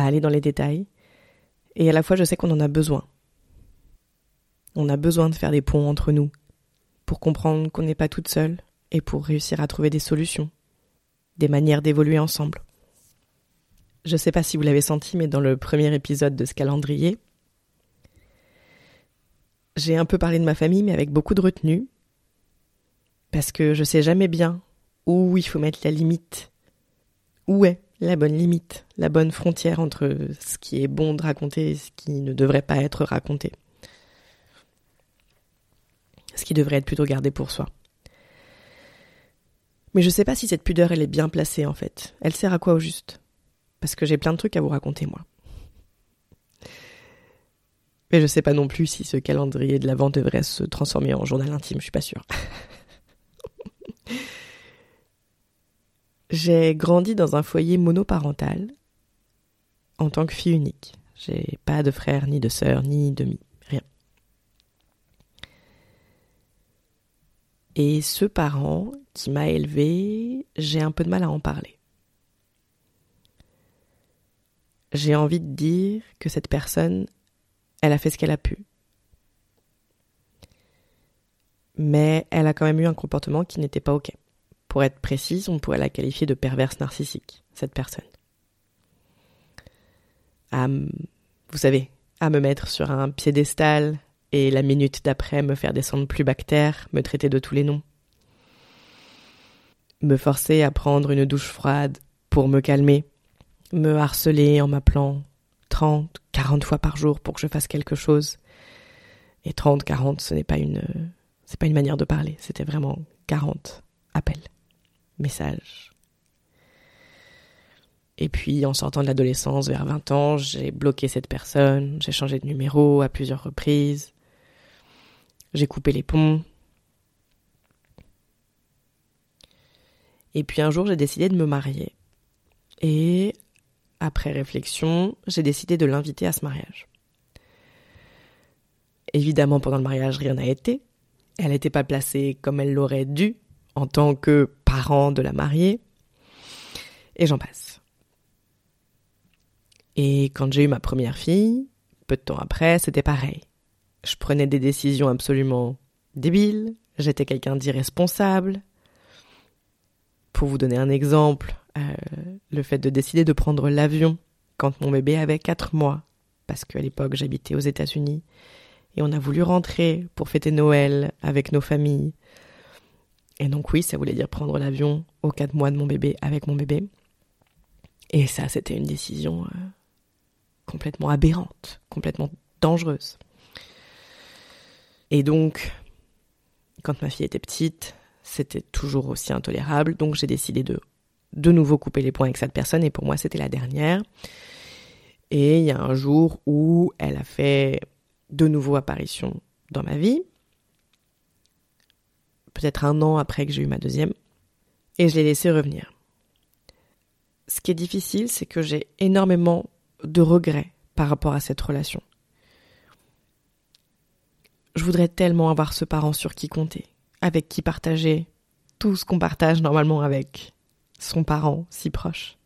à aller dans les détails, et à la fois je sais qu'on en a besoin. On a besoin de faire des ponts entre nous, pour comprendre qu'on n'est pas toute seule et pour réussir à trouver des solutions, des manières d'évoluer ensemble. Je ne sais pas si vous l'avez senti, mais dans le premier épisode de ce calendrier, j'ai un peu parlé de ma famille, mais avec beaucoup de retenue, parce que je sais jamais bien où il faut mettre la limite. Où est la bonne limite, la bonne frontière entre ce qui est bon de raconter et ce qui ne devrait pas être raconté ce qui devrait être plutôt gardé pour soi. Mais je sais pas si cette pudeur elle est bien placée en fait. Elle sert à quoi au juste? Parce que j'ai plein de trucs à vous raconter moi. Mais je sais pas non plus si ce calendrier de l'avant devrait se transformer en journal intime, je suis pas sûre. j'ai grandi dans un foyer monoparental en tant que fille unique. J'ai pas de frère, ni de sœur, ni de demi. Et ce parent qui m'a élevé, j'ai un peu de mal à en parler. J'ai envie de dire que cette personne, elle a fait ce qu'elle a pu. Mais elle a quand même eu un comportement qui n'était pas OK. Pour être précise, on pourrait la qualifier de perverse narcissique, cette personne. À, vous savez, à me mettre sur un piédestal et la minute d'après me faire descendre plus bactère, me traiter de tous les noms. Me forcer à prendre une douche froide pour me calmer, me harceler en m'appelant 30, 40 fois par jour pour que je fasse quelque chose. Et 30, 40, ce n'est pas une, c'est pas une manière de parler, c'était vraiment 40 appels, messages. Et puis, en sortant de l'adolescence vers 20 ans, j'ai bloqué cette personne, j'ai changé de numéro à plusieurs reprises. J'ai coupé les ponts. Et puis un jour, j'ai décidé de me marier. Et après réflexion, j'ai décidé de l'inviter à ce mariage. Évidemment, pendant le mariage, rien n'a été. Elle n'était pas placée comme elle l'aurait dû en tant que parent de la mariée. Et j'en passe. Et quand j'ai eu ma première fille, peu de temps après, c'était pareil. Je prenais des décisions absolument débiles, j'étais quelqu'un d'irresponsable. Pour vous donner un exemple, euh, le fait de décider de prendre l'avion quand mon bébé avait 4 mois, parce qu'à l'époque j'habitais aux États-Unis, et on a voulu rentrer pour fêter Noël avec nos familles. Et donc oui, ça voulait dire prendre l'avion aux 4 mois de mon bébé avec mon bébé. Et ça, c'était une décision euh, complètement aberrante, complètement dangereuse. Et donc, quand ma fille était petite, c'était toujours aussi intolérable, donc j'ai décidé de de nouveau couper les points avec cette personne, et pour moi c'était la dernière. Et il y a un jour où elle a fait de nouveau apparition dans ma vie, peut-être un an après que j'ai eu ma deuxième, et je l'ai laissée revenir. Ce qui est difficile, c'est que j'ai énormément de regrets par rapport à cette relation. Je voudrais tellement avoir ce parent sur qui compter, avec qui partager tout ce qu'on partage normalement avec son parent si proche.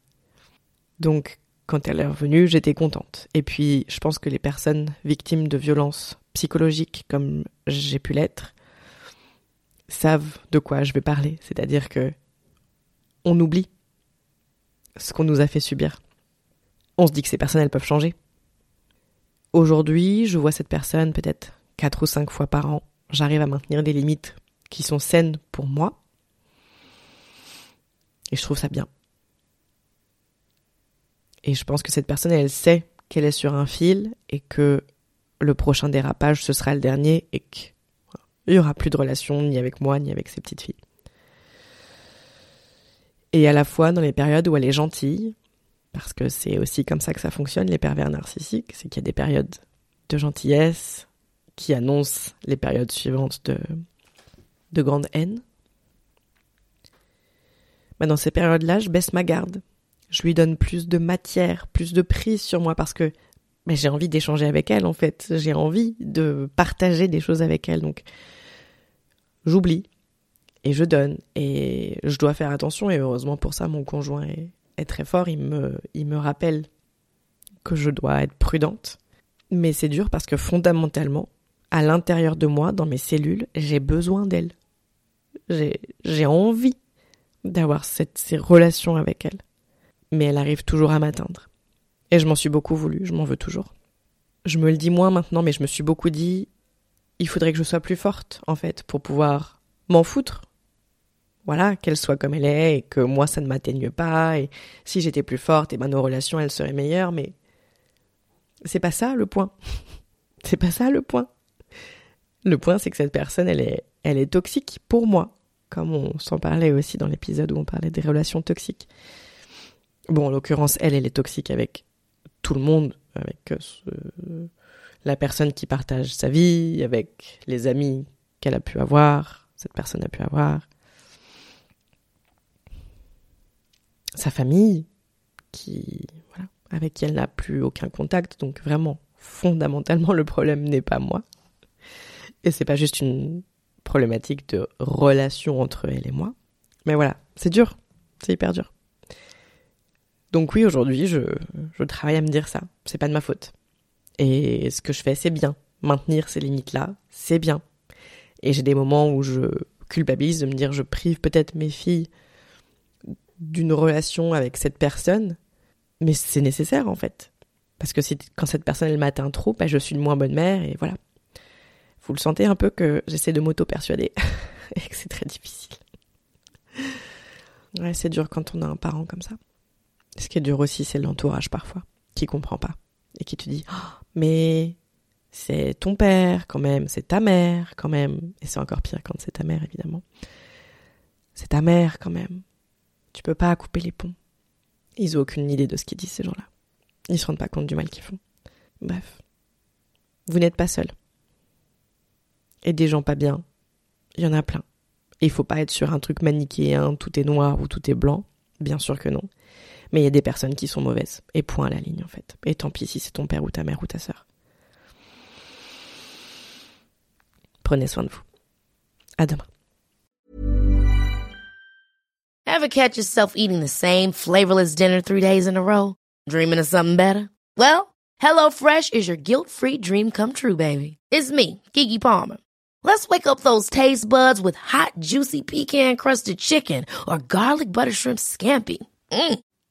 Donc, quand elle est revenue, j'étais contente. Et puis, je pense que les personnes victimes de violences psychologiques, comme j'ai pu l'être, savent de quoi je vais parler. C'est-à-dire que on oublie ce qu'on nous a fait subir. On se dit que ces personnes, elles peuvent changer. Aujourd'hui, je vois cette personne peut-être quatre ou cinq fois par an. J'arrive à maintenir des limites qui sont saines pour moi. Et je trouve ça bien. Et je pense que cette personne, elle sait qu'elle est sur un fil et que le prochain dérapage, ce sera le dernier et qu'il n'y aura plus de relation ni avec moi ni avec ces petites filles. Et à la fois dans les périodes où elle est gentille, parce que c'est aussi comme ça que ça fonctionne, les pervers narcissiques, c'est qu'il y a des périodes de gentillesse qui annoncent les périodes suivantes de, de grande haine. Bah, dans ces périodes-là, je baisse ma garde. Je lui donne plus de matière, plus de prise sur moi parce que mais j'ai envie d'échanger avec elle en fait. J'ai envie de partager des choses avec elle. Donc j'oublie et je donne et je dois faire attention et heureusement pour ça mon conjoint est, très fort. Il me, il me rappelle que je dois être prudente. Mais c'est dur parce que fondamentalement, à l'intérieur de moi, dans mes cellules, j'ai besoin d'elle. J'ai envie d'avoir ces relations avec elle. Mais elle arrive toujours à m'atteindre. Et je m'en suis beaucoup voulu, je m'en veux toujours. Je me le dis moins maintenant, mais je me suis beaucoup dit, il faudrait que je sois plus forte, en fait, pour pouvoir m'en foutre. Voilà, qu'elle soit comme elle est, et que moi ça ne m'atteigne pas, et si j'étais plus forte, et ben nos relations elles seraient meilleures, mais c'est pas ça le point. c'est pas ça le point. Le point c'est que cette personne elle est, elle est toxique pour moi, comme on s'en parlait aussi dans l'épisode où on parlait des relations toxiques. Bon, en l'occurrence, elle, elle est toxique avec tout le monde, avec euh, la personne qui partage sa vie, avec les amis qu'elle a pu avoir, cette personne a pu avoir, sa famille, qui, voilà, avec qui elle n'a plus aucun contact. Donc vraiment, fondamentalement, le problème n'est pas moi. Et c'est pas juste une problématique de relation entre elle et moi. Mais voilà, c'est dur. C'est hyper dur. Donc oui, aujourd'hui, je, travaille à me dire ça. C'est pas de ma faute. Et ce que je fais, c'est bien. Maintenir ces limites-là, c'est bien. Et j'ai des moments où je culpabilise de me dire je prive peut-être mes filles d'une relation avec cette personne, mais c'est nécessaire en fait. Parce que quand cette personne elle m'atteint trop, bah, je suis une moins bonne mère et voilà. Vous le sentez un peu que j'essaie de m'auto-persuader et que c'est très difficile. Ouais, c'est dur quand on a un parent comme ça. Ce qui est dur aussi, c'est l'entourage parfois, qui comprend pas et qui te dit oh, mais c'est ton père quand même, c'est ta mère quand même, et c'est encore pire quand c'est ta mère évidemment. C'est ta mère quand même. Tu peux pas couper les ponts. Ils ont aucune idée de ce qu'ils disent ces gens-là. Ils se rendent pas compte du mal qu'ils font. Bref. Vous n'êtes pas seul. Et des gens pas bien, il y en a plein. Et il faut pas être sur un truc manichéen, tout est noir ou tout est blanc. Bien sûr que non. Mais il y a des personnes qui sont mauvaises. Et point à la ligne, en fait. Et tant pis si c'est ton père ou ta mère ou ta sœur. Prenez soin de vous. À demain. Ever catch yourself eating the same flavorless dinner three days in a row? Dreaming of something better? Well, HelloFresh is your guilt-free dream come true, baby. It's me, Kiki Palmer. Let's wake up those taste buds with hot, juicy pecan-crusted chicken or garlic butter shrimp scampi. Mm.